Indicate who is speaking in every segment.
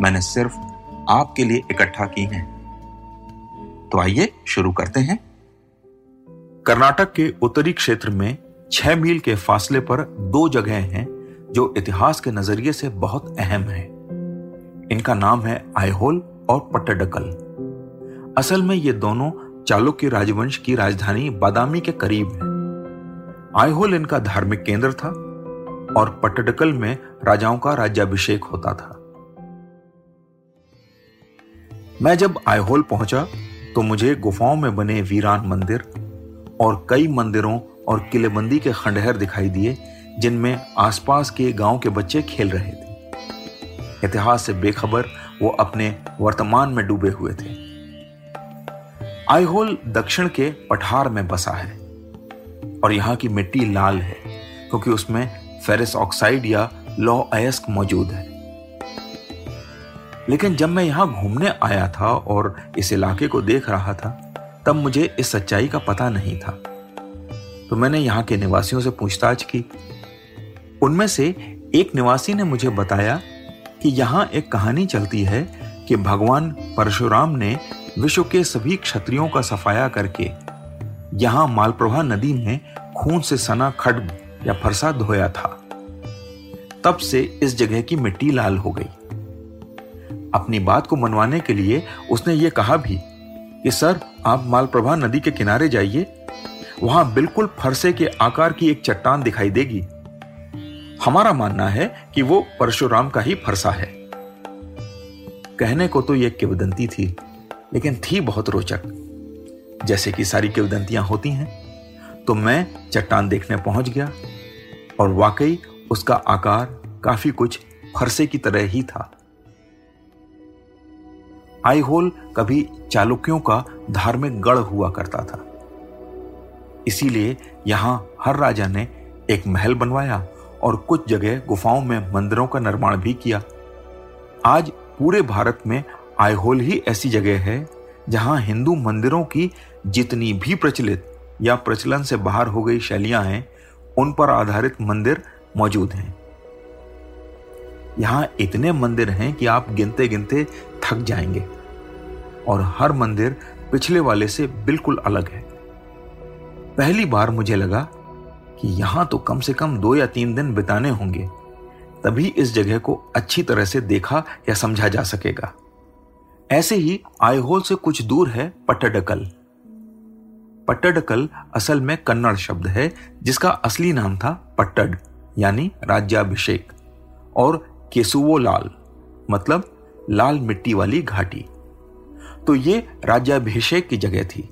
Speaker 1: मैंने सिर्फ़ आपके लिए इकट्ठा की हैं। तो आइए शुरू करते हैं। कर्नाटक के उत्तरी क्षेत्र में छह मील के फासले पर दो जगह हैं जो इतिहास के नज़रिए से बहुत अहम है। इनका नाम है आईहोल और पट्टडकल। असल में ये दोनों चालुक्य राजवंश की राजधानी बादामी के करीब है। आईहोल इनका धार्मिक केंद्र था और पट्टडकल में राजाओं का राज्याभिषेक होता था। मैं जब आईहोल पहुँचा तो मुझे गुफाओं में बने वीरान मंदिर और कई मंदिरों और किलेबंदी के खंडहर दिखाई दिए, जिनमें आसपास के गाँव के बच्चे खेल रहे थे। इतिहास से बेखबर वो अपने वर्तमान में डूबे हुए थे। आईहोल दक्षिण के पठार में बसा है और यहाँ की मिट्टी लाल है, क्योंकि उसमें फेरिस ऑक्साइड या लॉ अयस्क मौजूद है। लेकिन जब मैं यहाँ घूमने आया था और इस इलाके को देख रहा था, तब मुझे इस सच्चाई का पता नहीं था। तो मैंने यहाँ के निवासियों से पूछताछ की। उनमें से एक निवासी ने मुझे बताया कि यहाँ एक कहानी चलती है कि भगवान परशुराम ने विश्व के सभी क्षत्रियों का सफाया करके यहाँ मालप्रभा नदी में खून से सना खड्ग या फरसा धोया था। तब से इस जगह की मिट्टी लाल हो गई। अपनी बात को मनवाने के लिए उसने ये कहा भी कि, सर, आप मालप्रभा नदी के किनारे जाइए। वहाँ बिल्कुल फरसे के आकार की एक चट्टान दिखाई देगी। हमारा मानना है कि वो परशुराम का ही फरसा है। कहने को तो यह किवदंती थी, लेकिन थी बहुत रोचक। जैसे कि सारी किवदंतियाँ होती हैं तो मैं चट्टान देखने पहुँच गया, और वाकई उसका आकार काफ़ी कुछ फरसे की तरह ही था। आईहोल कभी चालुक्यों का धार्मिक गढ़ हुआ करता था। इसीलिए यहाँ हर राजा ने एक महल बनवाया और कुछ जगह गुफाओं में मंदिरों का निर्माण भी किया। आज पूरे भारत में आईहोल ही ऐसी जगह है जहाँ हिंदू मंदिरों की जितनी भी प्रचलित या प्रचलन से बाहर हो गई शैलियाँ हैं, उन पर आधारित मंदिर मौजूद हैं। यहाँ इतने मंदिर हैं कि आप गिनते गिनते थक जाएँगे। और हर मंदिर पिछले वाले से बिल्कुल अलग है। पहली बार मुझे लगा कि यहाँ तो कम से कम दो या तीन दिन बिताने होंगे। तभी इस जगह को अच्छी तरह से देखा या समझा जा सकेगा। ऐसे ही आईहोल से कुछ दूर है पट्टडकल पट्टडकल असल में कन्नड़ शब्द है, जिसका असली नाम था पट्टड, यानी राज्याभिषेक, और केसुवो लाल मतलब लाल मिट्टी वाली घाटी। तो ये राज्याभिषेक की जगह थी।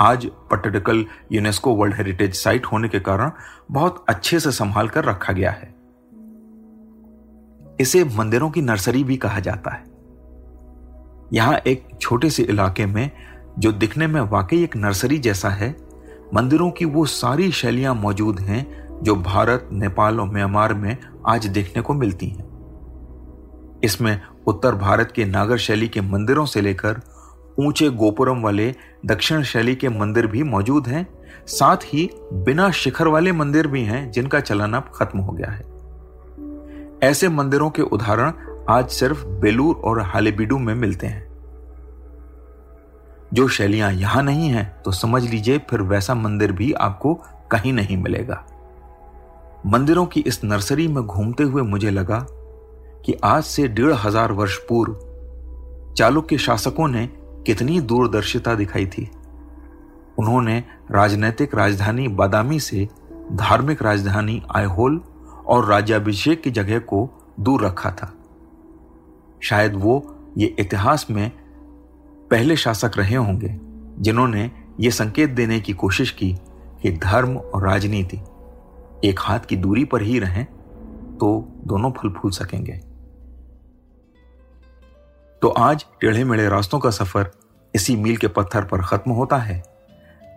Speaker 1: आज Pattadakal UNESCO world heritage site होने के कारण बहुत अच्छे से संभाल कर रखा गया है। इसे मंदिरों की नर्सरी भी कहा जाता है। यहाँ एक छोटे से इलाके में, जो दिखने में वाकई एक नर्सरी जैसा है, मंदिरों की वो सारी शैलियाँ मौजूद हैं, जो भारत, नेपाल और म्यांमार में आज देखने को मिलती हैं। इसमें उत्तर भारत के नागर शैली के मंदिरों से लेकर ऊँचे गोपुरम वाले दक्षिण शैली के मंदिर भी मौजूद हैं। साथ ही बिना शिखर वाले मंदिर भी हैं, जिनका चलन अब खत्म हो गया है। ऐसे मंदिरों के उदाहरण आज सिर्फ़ बेलूर और हालेबीडू में मिलते हैं। जो शैलियाँ यहाँ नहीं हैं तो समझ लीजिए फिर वैसा मंदिर भी आपको कहीं नहीं मिलेगा। मंदिरों की इस नर्सरी में घूमते हुए मुझे लगा कि आज से डेढ़ हज़ार वर्ष पूर्व चालुक्य शासकों ने कितनी दूरदर्शिता दिखाई थी। उन्होंने राजनैतिक राजधानी बादामी से धार्मिक राजधानी आयहोल और राज्याभिषेक की जगह को दूर रखा था। शायद वो ये इतिहास में पहले शासक रहे होंगे, जिन्होंने ये संकेत देने की कोशिश की कि धर्म और राजनीति एक हाथ की दूरी पर ही रहें तो दोनों फल फूल सकेंगे। तो आज टेढ़े मेढ़े रास्तों का सफ़र इसी मील के पत्थर पर खत्म होता है।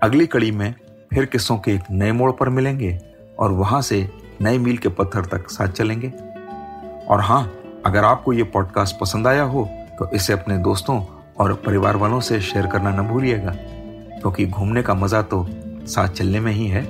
Speaker 1: अगली कड़ी में फिर किस्सों के एक नए मोड़ पर मिलेंगे और वहाँ से नए मील के पत्थर तक साथ चलेंगे। और हाँ अगर आपको ये पॉडकास्ट पसंद आया हो तो इसे अपने दोस्तों और परिवार वालों से शेयर करना न भूलिएगा, क्योंकि घूमने का मज़ा तो साथ चलने में ही है।